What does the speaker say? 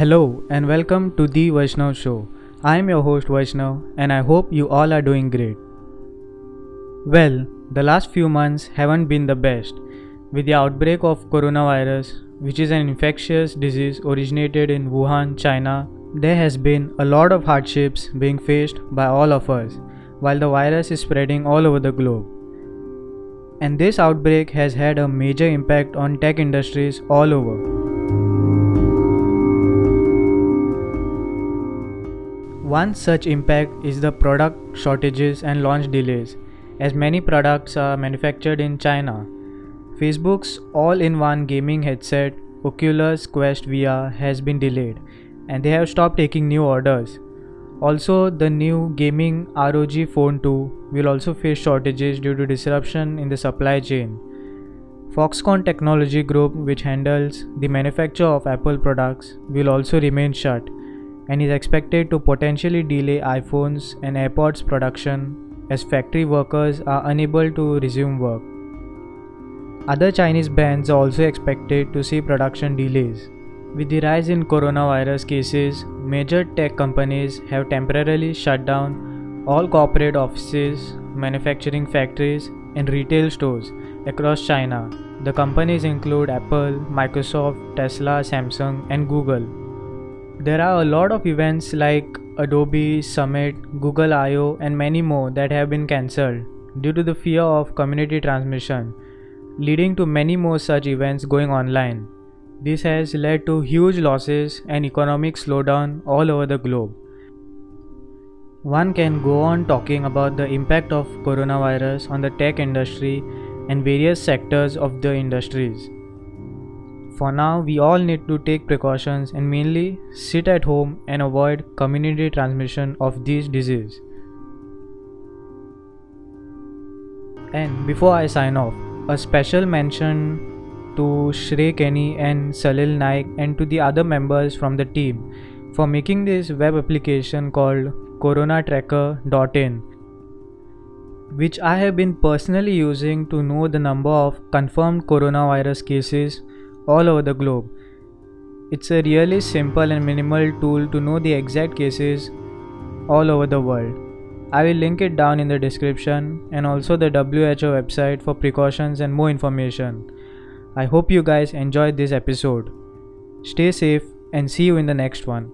Hello and welcome to the Vaishnav Show. I am your host Vaishnav and I hope you all are doing great. Well, the last few months haven't been the best. With the outbreak of coronavirus, which is an infectious disease originated in Wuhan, China, there has been a lot of hardships being faced by all of us while the virus is spreading all over the globe. And this outbreak has had a major impact on tech industries all over. One such impact is the product shortages and launch delays, as many products are manufactured in China. Facebook's all in one gaming headset, Oculus Quest VR, has been delayed, and they have stopped taking new orders. Also, the new gaming ROG Phone 2 will also face shortages due to disruption in the supply chain. Foxconn Technology Group, which handles the manufacture of Apple products, will also remain shut and is expected to potentially delay iPhones and AirPods production as factory workers are unable to resume work. Other Chinese brands are also expected to see production delays. With the rise in coronavirus cases, major tech companies have temporarily shut down all corporate offices, manufacturing factories, and retail stores across China. The companies include Apple, Microsoft, Tesla, Samsung, and Google. There are a lot of events like Adobe Summit, Google I/O, and many more that have been cancelled due to the fear of community transmission, leading to many more such events going online. This has led to huge losses and economic slowdown all over the globe. One can go on talking about the impact of coronavirus on the tech industry and various sectors of the industries. For now, we all need to take precautions and mainly sit at home and avoid community transmission of these disease. And before I sign off, a special mention to Shrey Kenny and Salil Naik and to the other members from the team for making this web application called coronatracker.in which I have been personally using to know the number of confirmed coronavirus cases all over the globe. It's a really simple and minimal tool to know the exact cases all over the world. I will link it down in the description and also the WHO website for precautions and more information. I hope you guys enjoyed this episode. Stay safe and see you in the next one.